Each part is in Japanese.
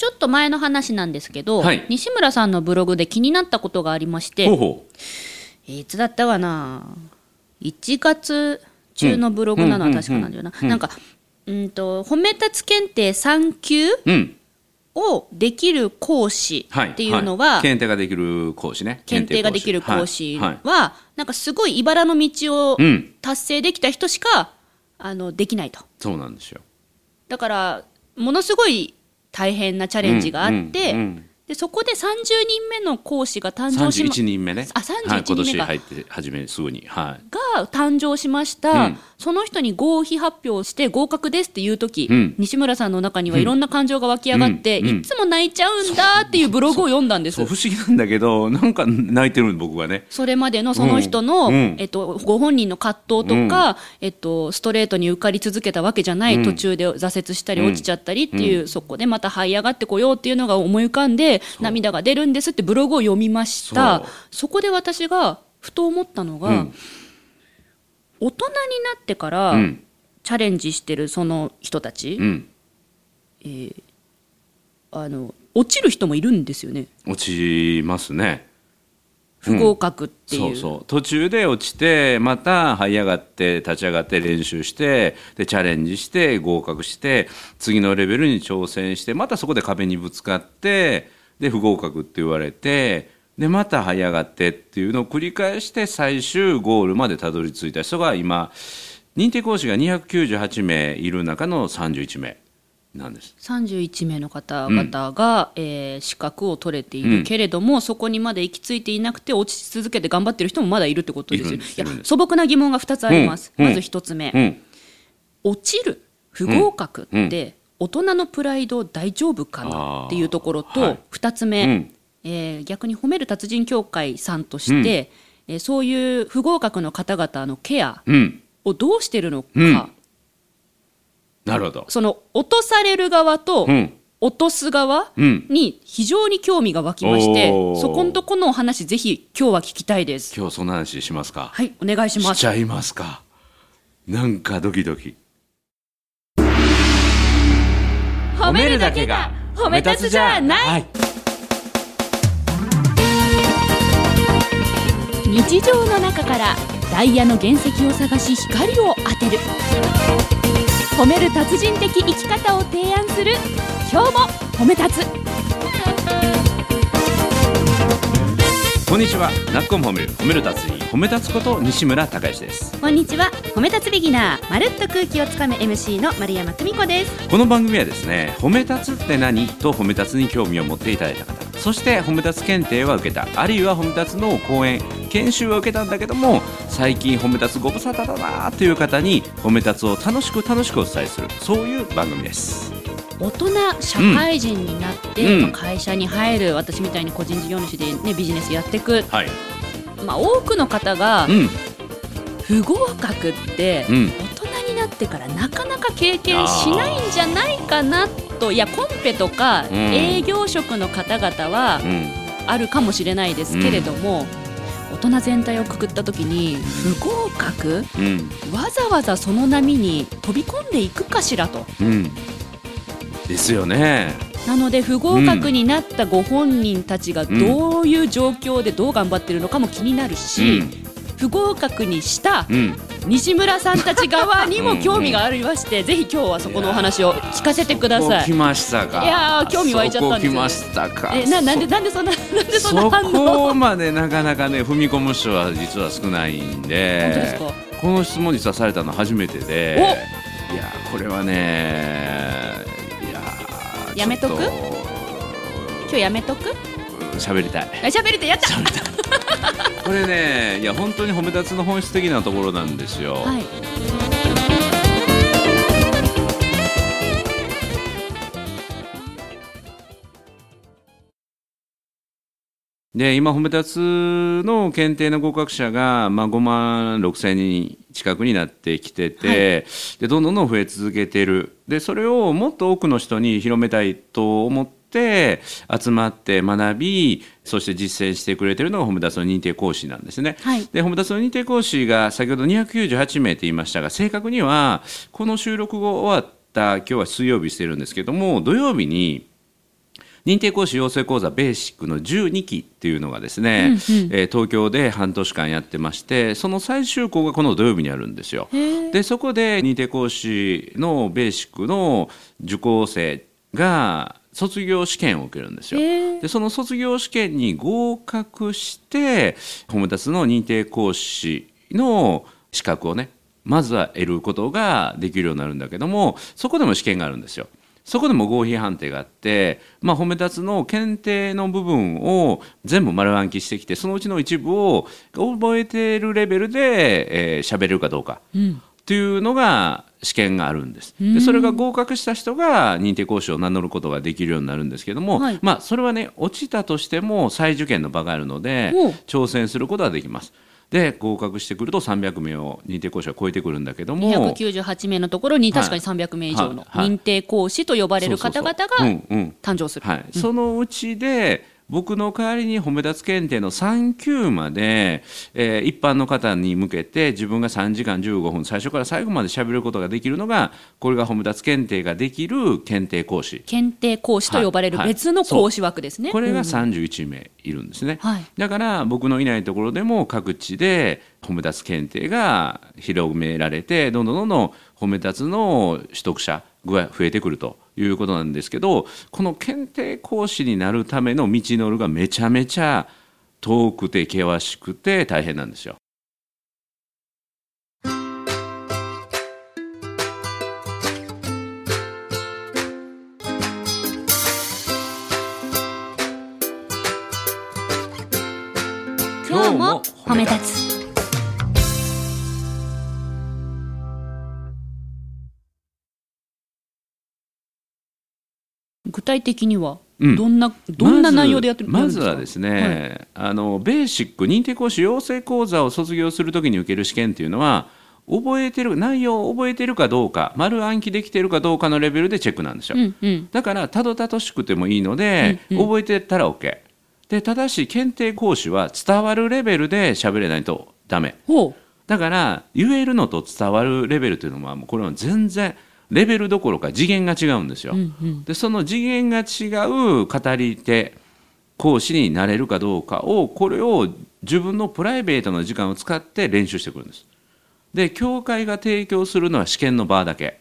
ちょっと前の話なんですけど、はい。西村さんのブログで気になったことがありましてほいつだったかな。1月中のブログなのは確かなんだよな、なんかうんと褒め立つ検定3級ううん。をできる講師はいっていうのは、い。検定ができる講師ね。検定ができる講師は、はいはい。なんかすごい茨の道をうん。達成できた人しか、あのできないと。そうなんですよ。だからものすごい大変なチャレンジがあって、でそこで30人目の講師が誕生しま31人目ね。あ31はい、今人目か。年入って初めすぐに。はい。が誕生しました、うん。その人に合否発表して合格ですっていう時、うん。西村さんの中にはいろんな感情が湧き上がって、うん。うん。いつも泣いちゃうんだっていうブログを読んだんです。不思議なんだけどなんか泣いてる僕はね。それまでのその人の、えっと、ご本人の葛藤とか、えっと、ストレートに受かり続けたわけじゃない、うん。途中で挫折したり落ちちゃったりっていう、そこでまた這い上がってこようっていうのが思い浮かんで涙が出るんですってブログを読みました。そこで私がふと思ったのが、うん。大人になってから、うん。チャレンジしてるその人たち、うん。あの落ちる人もいるんですよね。落ちますね。不合格っていう。そうそう。途中で落ちてまた這い上がって立ち上がって練習してでチャレンジして合格して次のレベルに挑戦してまたそこで壁にぶつかってで不合格って言われてでまた這い上がってっていうのを繰り返して最終ゴールまでたどり着いた人が今認定講師が298名いる中の31名なんです。31名の方々が、えー資格を取れているけれども、そこにまで行き着いていなくて落ち続けて頑張ってる人もまだいるってことですよ。いや素朴な疑問が2つあります、うんうん。まず1つ目、うん落ちる不合格うんって、大人のプライド大丈夫かな？っていうところと、はい。2つ目、うん。えー逆に褒める達人協会さんとして、えーそういう不合格の方々のケアうん。をどうしてるのか、うん。なるほど。その落とされる側と、うん。落とす側うん。に非常に興味が湧きまして、そこのとこのお話ぜひ今日は聞きたいです。今日そんな話しますか？はい、お願いします。しちゃいますか？なんかドキドキ褒めるだけが褒め立つじゃない、はい。日常の中からダイヤの原石を探し光を当てる。褒める達人的生き方を提案する。今日も褒め立つ。こんにちは。なっこも褒める。褒める達人褒め立つこと西村孝之です。こんにちは。褒め立つビギナー。まるっと空気をつかむ MC の丸山久美子です。この番組はですね褒め立つって何？と褒め立つに興味を持っていただいた方。そして褒め立つ検定は受けた。あるいは褒め立つの講演研修は受けたんだけども最近褒め立つご無沙汰だなという方に褒め立つを楽しく楽しくお伝えする。そういう番組です。大人社会人になって、うん。まあ会社に入る私みたいに個人事業主で、ね、ビジネスやっていく、はいまあ、多くの方がうん。不合格ってうん。大人になってからなかなか経験しないんじゃないかなといやコンペとかうん。営業職の方々はうん。あるかもしれないですけれども、大人全体をくくった時に不合格？うん。わざわざその波に飛び込んでいくかしらと。うん。ですよねなので不合格になったご本人たちがどういう状況でどう頑張ってるのかも気になるし、不合格にした西村さんたち側にも興味がありまして、ぜひ今日はそこのお話を聞かせてください。そこ来ましたか。いやー興味湧いちゃったんです。よねそこ来ましたか。えななんでなんでそんななんでそんなそ反応？こまでなかなかね踏み込む人は実は少ないんで本当ですか？この質問実はされたの初めてでいやこれはねやめとく？今日やめとく？喋りたい。あ喋りてやった！これねいや本当に褒め立つの本質的なところなんですよ、はいで今褒め立つの検定の合格者が、まあ、5万6千人近くになってきてて、でどんどんどん増え続けてる。でそれをもっと多くの人に広めたいと思って集まって学びそして実践してくれてるのが褒め立つの認定講師なんですね。はい。で褒め立つの認定講師が先ほど298名って言いましたが正確にはこの収録後終わった今日は水曜日してるんですけども土曜日に認定講師養成講座ベーシックの12期っていうのがですね、うんうん、えー、東京で半年間やってましてその最終校がこの土曜日にあるんですよ。でそこで認定講師のベーシックの受講生が卒業試験を受けるんですよ。でその卒業試験に合格してホームタスの認定講師の資格をねまずは得ることができるようになるんだけどもそこでも試験があるんですよ。そこでも合否判定があって、まあ、褒め立つの検定の部分を全部丸暗記してきてそのうちの一部を覚えているレベルでえー、喋れるかどうか。うんっていうのが試験があるんですでそれが合格した人が認定講師を名乗ることができるようになるんですけども、はい、まあそれはね落ちたとしても再受験の場があるので挑戦することができます。で合格してくると300名を認定講師は超えてくるんだけども。298名のところに確かに300名以上の認定講師と呼ばれる方々が誕生する。そのうちで僕の代わりに褒め立つ検定の3級まで、えー、一般の方に向けて自分が3時間15分最初から最後まで喋ることができるのがこれが褒め立つ検定ができる検定講師。検定講師と呼ばれる別の講師枠ですね、はいはい、これが31名いるんですね、はい、だから僕のいないところでも各地で褒め立つ検定が広められてどんどんどんどん褒め立つの取得者が増えてくるということなんですけどこの検定講師になるための道のりがめちゃめちゃ遠くて険しくて大変なんですよ。体的にはどんな、うん、どんな内容でやってるまずはですね、はい、あのベーシック認定講師養成講座を卒業するときに受ける試験っていうのは覚えてる内容を覚えてるかどうか丸暗記できてるかどうかのレベルでチェックなんですよ、うんうん、だからたどたどしくてもいいので、うんうん、覚えてたら OK でただし検定講師は伝わるレベルで喋れないとダメ。だから言えるのと伝わるレベルというのはもうこれは全然レベルどころか次元が違うんですよ。うんうん、でその次元が違う語り手講師になれるかどうかをこれを自分のプライベートの時間を使って練習してくるんです。で教会が提供するのは試験の場だけ。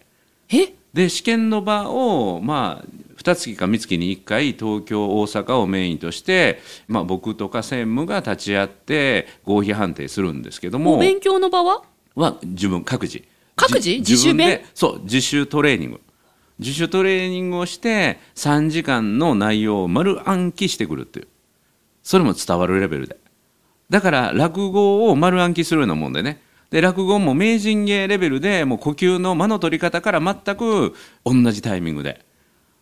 で試験の場をまあ2月か3月に1回東京大阪をメインとして、まあ、僕とか専務が立ち会って合否判定するんですけども勉強の場は？は自分各自各自？自主弁？そう自主トレーニング。自主トレーニングをして3時間の内容を丸暗記してくるっていう。それも伝わるレベルで。だから落語を丸暗記するようなもんでね。で落語も名人芸レベルでもう呼吸の間の取り方から全く同じタイミングで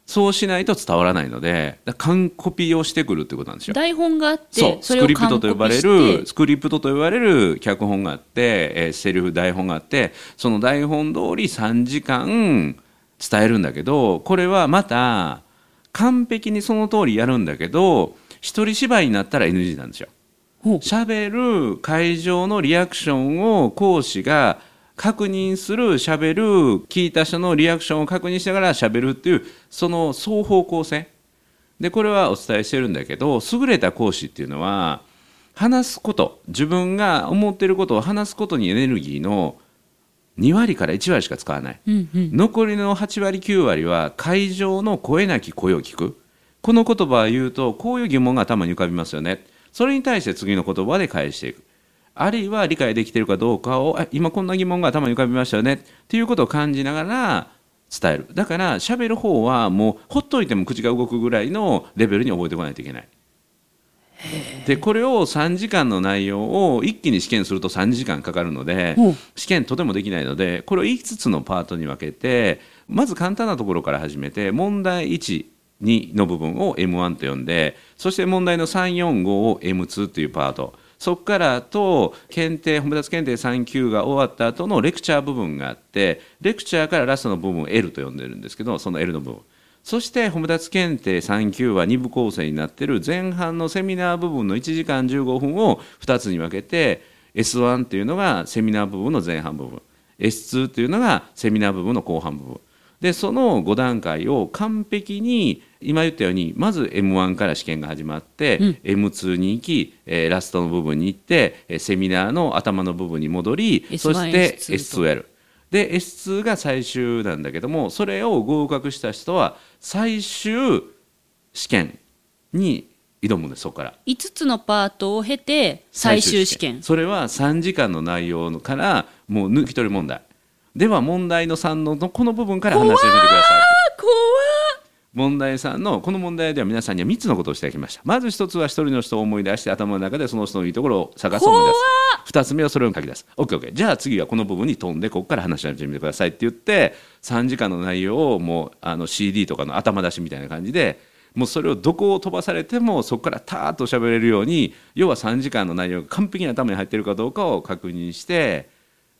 そうしないと伝わらないので完コピをしてくるってことなんですよ。台本があってスクリプトと呼ばれるスクリプトと呼ばれる脚本があって、えー、セリフ台本があってその台本通り3時間伝えるんだけどこれはまた完璧にその通りやるんだけど一人芝居になったら NG なんですよ。喋る会場のリアクションを講師が確認する喋る聞いた人のリアクションを確認しながら喋るっていうその双方向性。でこれはお伝えしてるんだけど優れた講師っていうのは話すこと自分が思ってることを話すことにエネルギーの2割から1割しか使わない、うんうん、残りの8割9割は会場の声なき声を聞く。この言葉を言うとこういう疑問が頭に浮かびますよね。それに対して次の言葉で返していくあるいは理解できているかどうかを今こんな疑問が頭に浮かびましたよね。っていうことを感じながら伝える。だから喋る方はもうほっといても口が動くぐらいのレベルに覚えてこないといけない。でこれを3時間の内容を一気に試験すると3時間かかるので試験とてもできないのでこれを5つのパートに分けてまず簡単なところから始めて問題1 2の部分を M1 と呼んでそして問題の345を M2 というパートそこからと検定褒め立つ検定3級が終わった後のレクチャー部分があってレクチャーからラストの部分を L と呼んでるんですけどその L の部分。そして褒め立つ検定3級は2部構成になってる前半のセミナー部分の1時間15分を2つに分けて S1 っていうのがセミナー部分の前半部分。S2 っていうのがセミナー部分の後半部分。でその5段階を完璧に今言ったようにまず m 1から試験が始まって、うん。M2 に行き、えーラストの部分に行って、えーセミナーの頭の部分に戻り S1 そして S2 と。S2L で S2 が最終なんだけどもそれを合格した人は最終試験に挑むんですそこから。5つのパートを経て最終試験。それは3時間の内容のからもう抜き取り問題。では問題の3のこの部分から話してみてください問題3のこの問題では皆さんには3つのことをしてきました。まず1つは1人の人を思い出して頭の中でその人のいいところを探す思い出す。2つ目はそれを書き出す。OKOK じゃあ次はこの部分に飛んでここから話し始めてくださいって言って3時間の内容をもうあの CD とかの頭出しみたいな感じでもうそれをどこを飛ばされてもそこからターッと喋れるように要は3時間の内容が完璧に頭に入ってるかどうかを確認して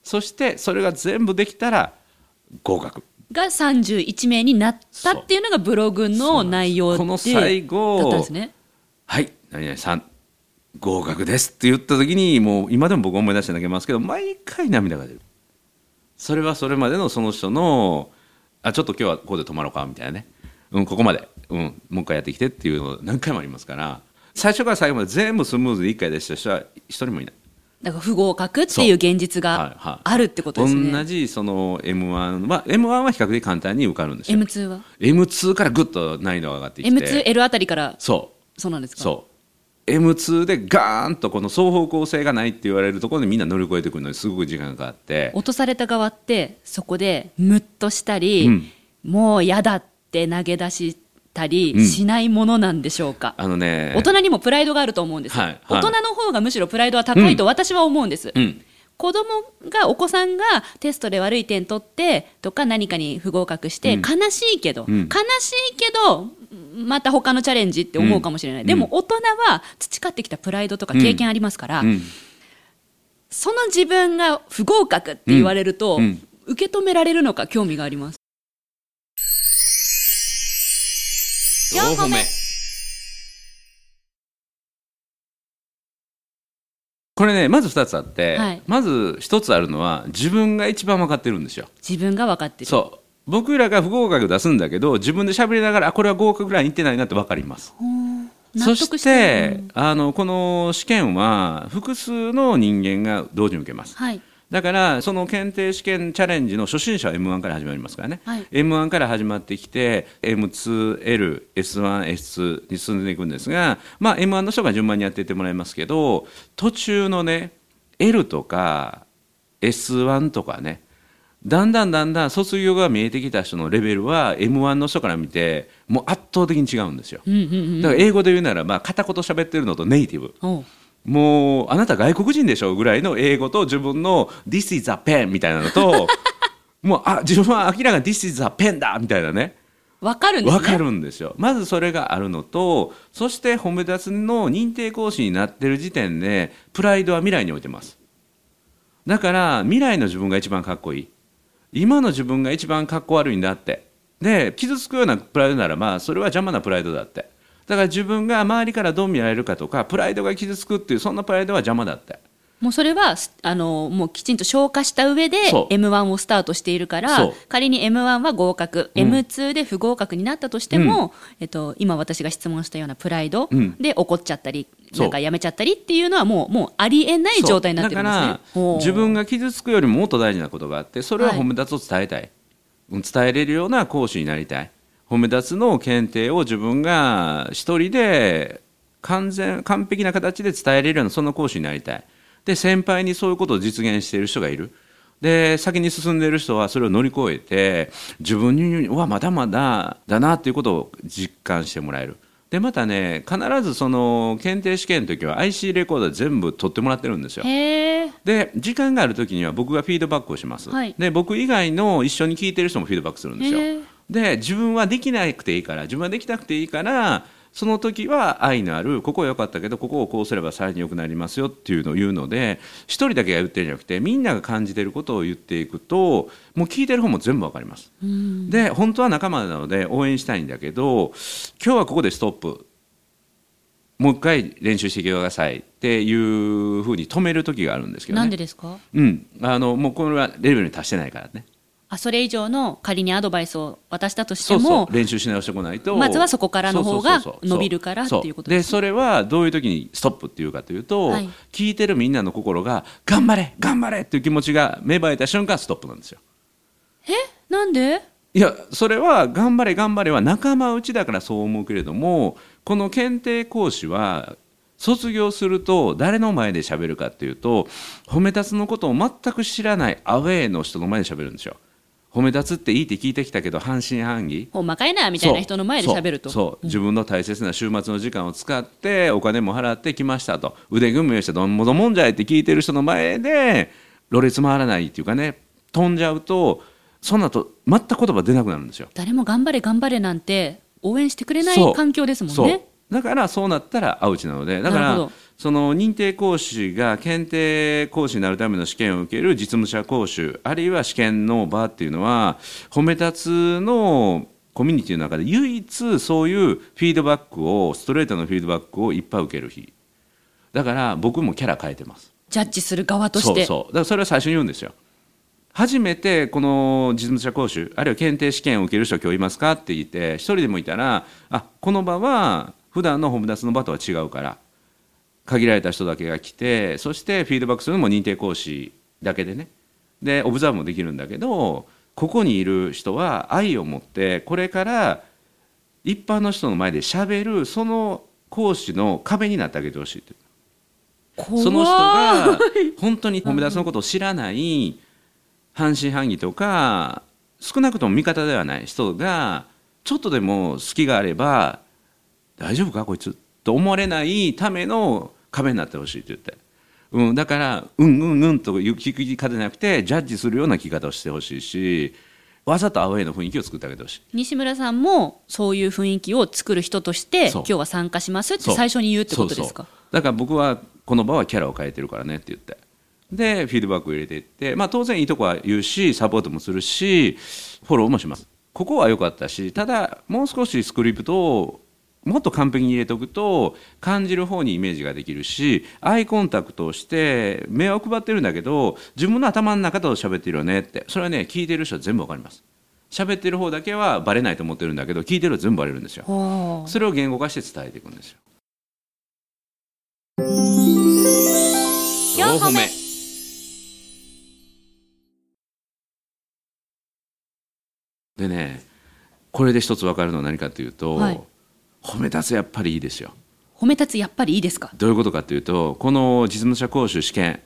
そしてそれが全部できたら合格が31名になったっていうのがブログの内容でこの最後だったんですね。はい何々さん合格ですって言った時にもう今でも僕思い出して投げますけど毎回涙が出る。それはそれまでのその人のあちょっと今日はここで泊まろうかみたいなね、うん、ここまで、うん、もう一回やってきてっていうの何回もありますから。最初から最後まで全部スムーズで1回でした人は一人もいないだから不合格っていう現実はいがはい。あるってことですね、同じその m 1は m 1は比較的簡単に受かるんですよ。M2 は？M2 からぐっと難易度が上がってきて。M2L あたりから？そう。そうなんですか？そう。M2 でガーンとこの双方向性がないって言われるところでみんな乗り越えてくるのにすごく時間がかかって。落とされた側ってそこでムッとしたり、うん。もう嫌だって投げ出したりうん。しないものなんでしょうか、あのね。大人にもプライドがあると思うんです、はい。はい。大人の方がむしろプライドは高いと私は思うんです、うん。子供がお子さんがテストで悪い点取ってとか何かに不合格してうん。悲しいけど、うん。悲しいけどまた他のチャレンジって思うかもしれない、うん。でも大人は培ってきたプライドとか経験ありますから、うん。その自分が不合格って言われると、うん。うん。受け止められるのか興味があります4歩目。これねまず2つあって、はい。まず1つあるのは自分が一番分かってるんですよ。自分が分かってる。そう。僕らが不合格出すんだけど自分で喋りながらあこれは合格ラインいってないなって分かります。そして、あのこの試験は複数の人間が同時に受けます。はいだからその検定試験チャレンジの初心者は m 1から始まりますからね、はい。m 1から始まってきて M2L、S1、S2 に進んでいくんですが、まあ、m 1の人が順番にやっていってもらいますけど途中のね L とか S1 とかねだんだんだんだん卒業が見えてきた人のレベルは m 1の人から見てもう圧倒的に違うんですよ。だから英語で言うならば片言喋ってるのとネイティブもうあなた外国人でしょぐらいの英語と自分の「This is a pen」みたいなのと もうあ自分は明らかに「This is a pen だ」みたいなね。分かるんですね。分かるんですよ。まずそれがあるのとそして褒め立つの認定講師になってる時点でプライドは未来に置いてます。だから未来の自分が一番かっこいい。今の自分が一番かっこ悪いんだって。で傷つくようなプライドならまあそれは邪魔なプライドだってだから自分が周りからどう見られるかとかプライドが傷つくっていうそんなプライドは邪魔だってもうそれはすあのもうきちんと消化した上で m 1をスタートしているから仮に m 1は合格、うん。M2 で不合格になったとしても、えっと、今私が質問したようなプライドうん。で怒っちゃったり、そう。なんかやめちゃったりっていうのはもうもうありえない状態になってるんですね。自分が傷つくよりももっと大事なことがあってそれははい。褒め立つを伝えたい、うん伝えれるような講師になりたい褒め立つの検定を自分が一人で完全完璧な形で伝えれるようなそんな講師になりたい。で先輩にそういうことを実現している人がいる。で先に進んでいる人はそれを乗り越えて自分にうわまだまだだなっていうことを実感してもらえる。でまたね必ずその検定試験の時は IC レコーダー全部取ってもらってるんですよ。で時間がある時には僕がフィードバックをします、はい。で僕以外の一緒に聞いてる人もフィードバックするんですよで自分はできなくていいから自分はできなくていいからその時は愛のあるここは良かったけどここをこうすればさらに良くなりますよっていうのを言うので一人だけが言ってるんじゃなくてみんなが感じてることを言っていくともう聞いてる方も全部わかります。うん。で本当は仲間なので応援したいんだけど今日はここでストップ。もう一回練習してきてください。っていうふうに止める時があるんですけどね。なんでですか？うん、あのもうこれはレベルに達してないからねあそれ以上の仮にアドバイスを渡したとしてそうもそう練習し直してこないと。まずはそこからの方が伸びるからっていうことでね。それはどういう時にストップっていうかというと、はい。聞いてるみんなの心が頑張れ頑張れっていう気持ちが芽生えた瞬間ストップなんですよ。なんで？いやそれは頑張れ頑張れは仲間内だからそう思うけれどもこの検定講師は卒業すると誰の前で喋るかっていうと褒め立つのことを全く知らないアウェーの人の前で喋るんですよ。褒め立つっていいって聞いてきたけど半信半疑。ほんまかいなみたいな人の前で喋ると。そう。そう自分の大切な週末の時間を使ってお金も払ってきましたと。腕組みをしてどんもどもんじゃいって聞いてる人の前でろれつ回らないっていうかね飛んじゃうとその後全く言葉出なくなるんですよ。誰も頑張れ頑張れなんて応援してくれない環境ですもんね。だからそうなったらアウチなのでだからその認定講師が検定講師になるための試験を受ける実務者講習あるいは試験の場っていうのは褒め立つのコミュニティの中で唯一そういうフィードバックをストレートのフィードバックをいっぱい受ける日。だから僕もキャラ変えてます。ジャッジする側として。そうそう。だからそれは最初に言うんですよ。初めてこの実務者講習あるいは検定試験を受ける人今日いますか？って言って一人でもいたらあこの場は普段のホームダスの場とは違うから限られた人だけが来てそしてフィードバックするのも認定講師だけでね。でオブザーブもできるんだけどここにいる人は愛を持ってこれから一般の人の前でしゃべるその講師の壁になってあげてほしいって。怖い。その人が本当に褒め出すのことを知らない半信半疑とか少なくとも味方ではない人がちょっとでも隙があれば大丈夫かこいつと思われないための壁になってほしいって言って、うん、だからうんうんうんという聞き方じゃなくてジャッジするような聞き方をしてほしいしわざとアウェイの雰囲気を作ってあげてほしい。西村さんもそういう雰囲気を作る人として今日は参加しますって最初に言うってことですか？だから僕はこの場はキャラを変えてるからねって言って。でフィードバックを入れていって、まあ、当然いいとこは言うしサポートもするしフォローもします。ここは良かったしただもう少しスクリプトをもっと完璧に入れておくと感じる方にイメージができるしアイコンタクトをして目を配ってるんだけど自分の頭の中と喋ってるよねって。それはね聞いてる人は全部わかります。喋ってる方だけはバレないと思ってるんだけど聞いてると全部バレるんですよ。はあそれを言語化して伝えていくんですよ。四歩目。でねこれで一つ分かるのは何かというと、はい褒め立つやっぱりいいですよ。褒め立つやっぱりいいですか？どういうことかというとこの実務者講習試験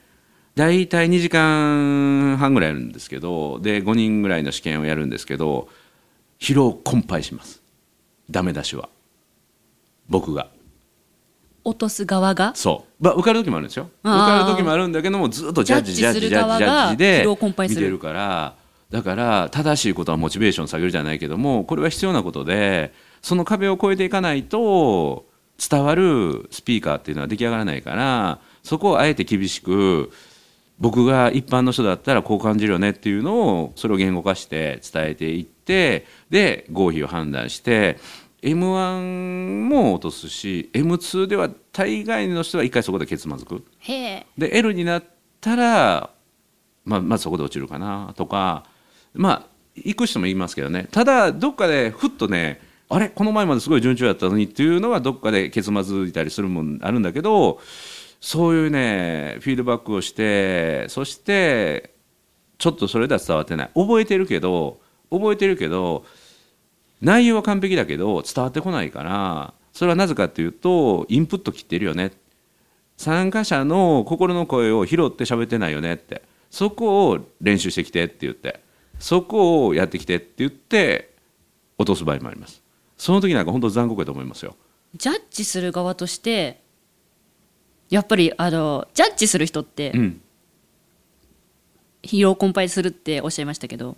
大体2時間半ぐらいやるんですけどで5人ぐらいの試験をやるんですけど疲労困憊します。ダメ出しは。僕が。落とす側が？そう、まあ、受かる時もあるんですよ。受かる時もあるんだけどもずっとジャッジジジャッジジジャッジジャッジで疲労困憊する。見てるからだから正しいことはモチベーション下げるじゃないけどもこれは必要なことでその壁を越えていかないと伝わるスピーカーっていうのは出来上がらないからそこをあえて厳しく僕が一般の人だったらこう感じるよねっていうのをそれを言語化して伝えていってで合否を判断して m 1も落とすし M2 では大概の人は一回そこでケツまずくで L になったら、まあ、まずそこで落ちるかなとかまあ行く人もいますけどね。ただどっかでふっとねあれこの前まですごい順調だったのにっていうのはどっかでケツまずいたりするもんあるんだけどそういうねフィードバックをしてそしてちょっとそれでは伝わってない。覚えてるけど覚えてるけど内容は完璧だけど伝わってこないからそれはなぜかっていうとインプット切ってるよね。参加者の心の声を拾って喋ってないよねって。そこを練習してきてって言って。そこをやってきてって言って落とす場合もあります。その時なんか本当残酷だと思いますよ。ジャッジする側としてやっぱりあのジャッジする人ってうん。疲労困憊するっておっしゃいましたけど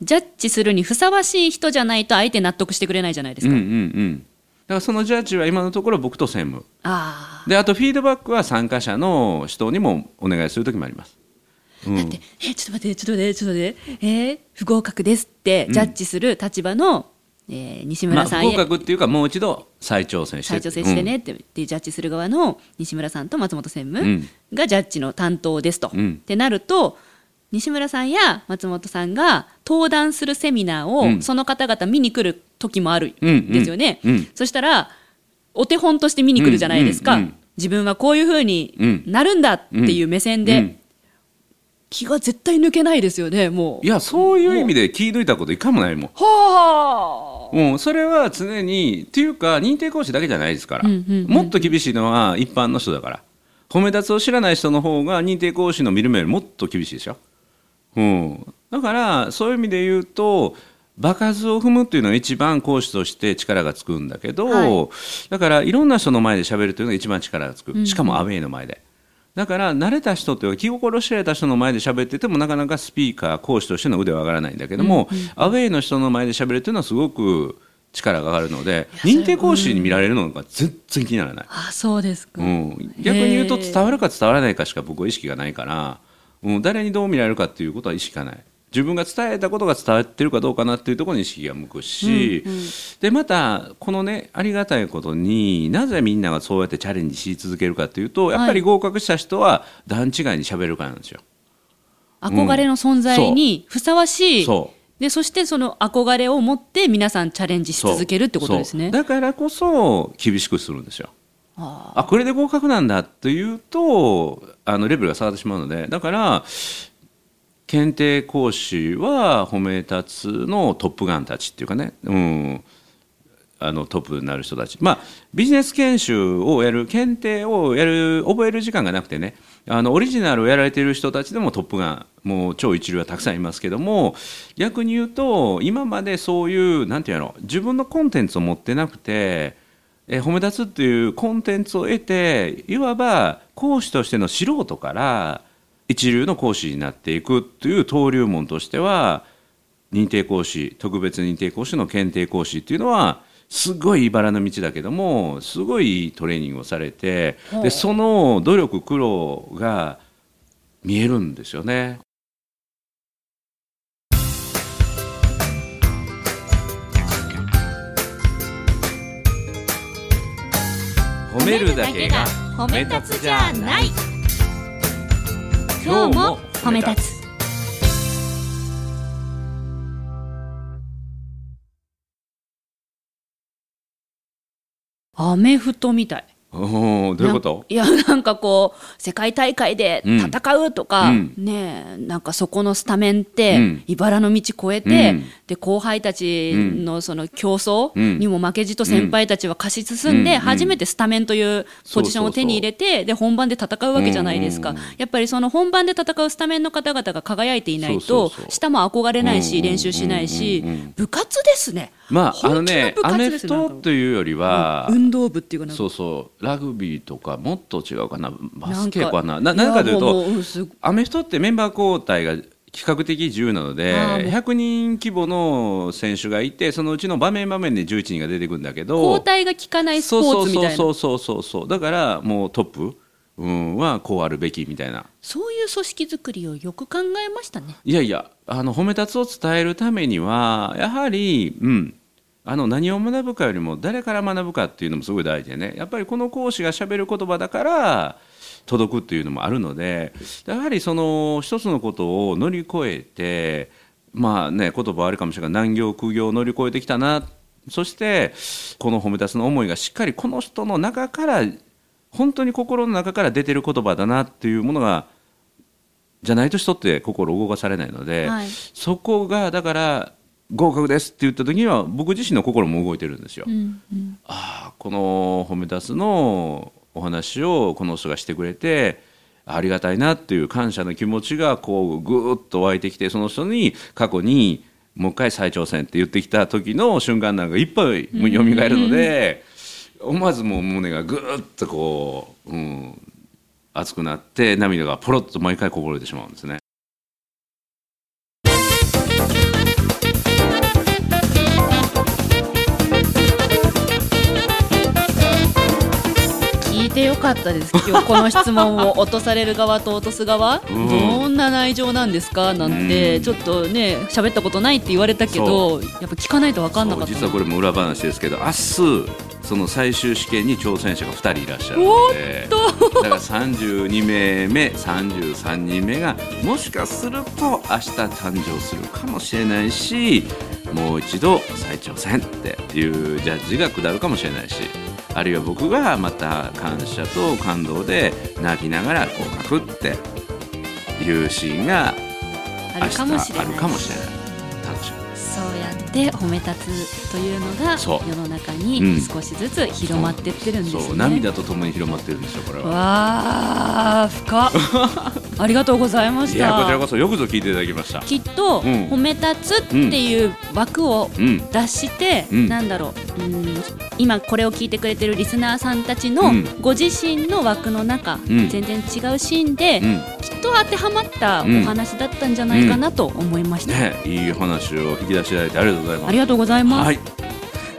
ジャッジするにふさわしい人じゃないと相手納得してくれないじゃないですか、うんうんうん。だからそのジャッジは今のところ僕と専務。あであとフィードバックは参加者の人にもお願いする時もあります、うん。あだって「えちょっと待ってちょっと待ってちょっと待ってえー不合格です」ってジャッジする立場の、えー西まあ、村さんへ、不合格っていうかもう一度再挑戦して。再挑戦してねって、でジャッジする側の西村さんと松本専務うん。がジャッジの担当ですと、うん。ってなると西村さんや松本さんが登壇するセミナーを、うん。その方々見に来る時もあるうんうん。ですよね、うん。そしたらお手本として見に来るじゃないですか、うんうんうん。自分はこういう風になるんだっていう目線で、うん。気が絶対抜けないですよねもう。いやそういう意味で気抜いたこと一回もないもん。はあもうそれは常にっていうか認定講師だけじゃないですから、うんうんうん。もっと厳しいのは一般の人だから。褒め立つを知らない人の方が認定講師の見る目よりもっと厳しいでしょ、うん、だからそういう意味で言うと場数を踏むっていうのが一番講師として力がつくんだけど、はい。だからいろんな人の前で喋るというのが一番力がつく、んうん。しかもアウェイの前で。だから慣れた人というか気心知られた人の前で喋っててもなかなかスピーカー講師としての腕は上がらないんだけども、アウェイの人の前で喋るっていうのはすごく力が上がるので認定講師に見られるのが全然気にならない、あそうですか、うん、逆に言うと伝わるか伝わらないかしか僕は意識がないから、うん、誰にどう見られるかっていうことは意識がない自分が伝えたことが伝わってるかどうかなっていうところに意識が向くし、うんうん。でまたこのねありがたいことになぜみんながそうやってチャレンジし続けるかというとやっぱり合格した人は段違いに喋るからなんですよ。憧れの存在にふさわしい、そう。でそしてその憧れを持って皆さんチャレンジし続けるってことですね。だからこそ厳しくするんですよ。ああこれで合格なんだというとあのレベルが下がってしまうのでだから検定講師は褒め立つのトップガンたちっていうかね、うん、あのトップになる人たち、まあ、ビジネス研修をやる検定をやる覚える時間がなくてね。あのオリジナルをやられている人たちでもトップガンもう超一流はたくさんいますけども逆に言うと今までそういうなんていうの自分のコンテンツを持ってなくてえ褒め立つっていうコンテンツを得ていわば講師としての素人から一流の講師になっていくという登竜門としては認定講師特別認定講師の検定講師っていうのはすごい茨の道だけどもすごいトレーニングをされてでその努力苦労が見えるんですよね。褒めるだけが褒め立つじゃない今日も褒め立つ。アメフトみたい。おーどういうこと？いやなんかこう世界大会で戦うとか、うん。ねえなんかそこのスタメンって、うん。茨の道越えて、うん。で後輩たちのその競争うん。にも負けじと先輩たちは勝ち進んで、うん。初めてスタメンというポジションを手に入れてで本番で戦うわけじゃないですか、うん。やっぱりその本番で戦うスタメンの方々が輝いていないと下も憧れないしうん。練習しないし部活ですね。まああのね部アメフトというよりは、運動部っていうかなんか。そうそうラグビーとかもっと違うかな？バスケかな？ななんかというとアメフトってメンバー交代が比較的自由なのであーもう100人規模の選手がいてそのうちの場面場面で11人が出てくるんだけど交代が効かないスポーツみたいな。そうそうそうそうそうだからもうトップ、うん、はこうあるべきみたいな。そういう組織作りをよく考えましたね。いやいやあの褒め立つを伝えるためにはやはり、うん、あの何を学ぶかよりも誰から学ぶかっていうのもすごい大事でね。やっぱりこの講師がしゃべる言葉だから届くっていうのもあるのでやはりその一つのことを乗り越えてまあね言葉はあるかもしれないが難行苦行を乗り越えてきたな。そしてこの褒め立つの思いがしっかりこの人の中から本当に心の中から出てる言葉だなっていうものがじゃないと人って心動かされないので、はい。そこがだから合格ですって言った時には僕自身の心も動いてるんですよ。うんうんああこの褒め立つのお話をこの人がしてくれてありがたいなっていう感謝の気持ちがこうぐーっと湧いてきてその人に過去にもう一回再挑戦って言ってきた時の瞬間なんかいっぱい蘇るので思わずもう胸がぐーっとこう、うん、熱くなって涙がポロッと毎回こぼれてしまうんですね。聞いてよかったです。今日この質問を落とされる側と落とす側、うん。どんな内情なんですか？なんて、うん。ちょっとね喋ったことないって言われたけどやっぱ聞かないと分かんなかった。実はこれも裏話ですけど明日その最終試験に挑戦者が2人いらっしゃるのでだから32名目33人目がもしかすると明日誕生するかもしれないしもう一度再挑戦っていうジャッジが下るかもしれないしあるいは僕がまた感謝と感動で泣きながらこう書くっていうシーンがあるかもしれない。そうやって褒め立つというのが世の中うん。に少しずつ広まってってるんですね、そう。涙とともに広まってるんですよこれは。わあ深っ。ありがとうございましいやこちらたこそよくぞ聞いていただきました。きっと、うん。褒め立つっていう枠をうん。出して、うん。なんだろう。うん。今これを聞いてくれてるリスナーさんたちのうん。ご自身の枠の中、うん。全然違うシーンで、と当てはまったお話だったんじゃないかなと思いました、ね、いい話を引き出していただいてありがとうございます。ありがとうございます、はい。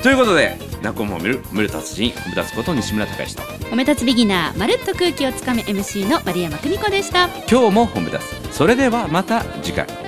ということで、泣くを褒める、褒める達人、褒め立つこと西村隆之と、褒め立つビギナーまるっと空気をつかめ MC の丸山久美子でした今日も褒め立つ。それではまた次回。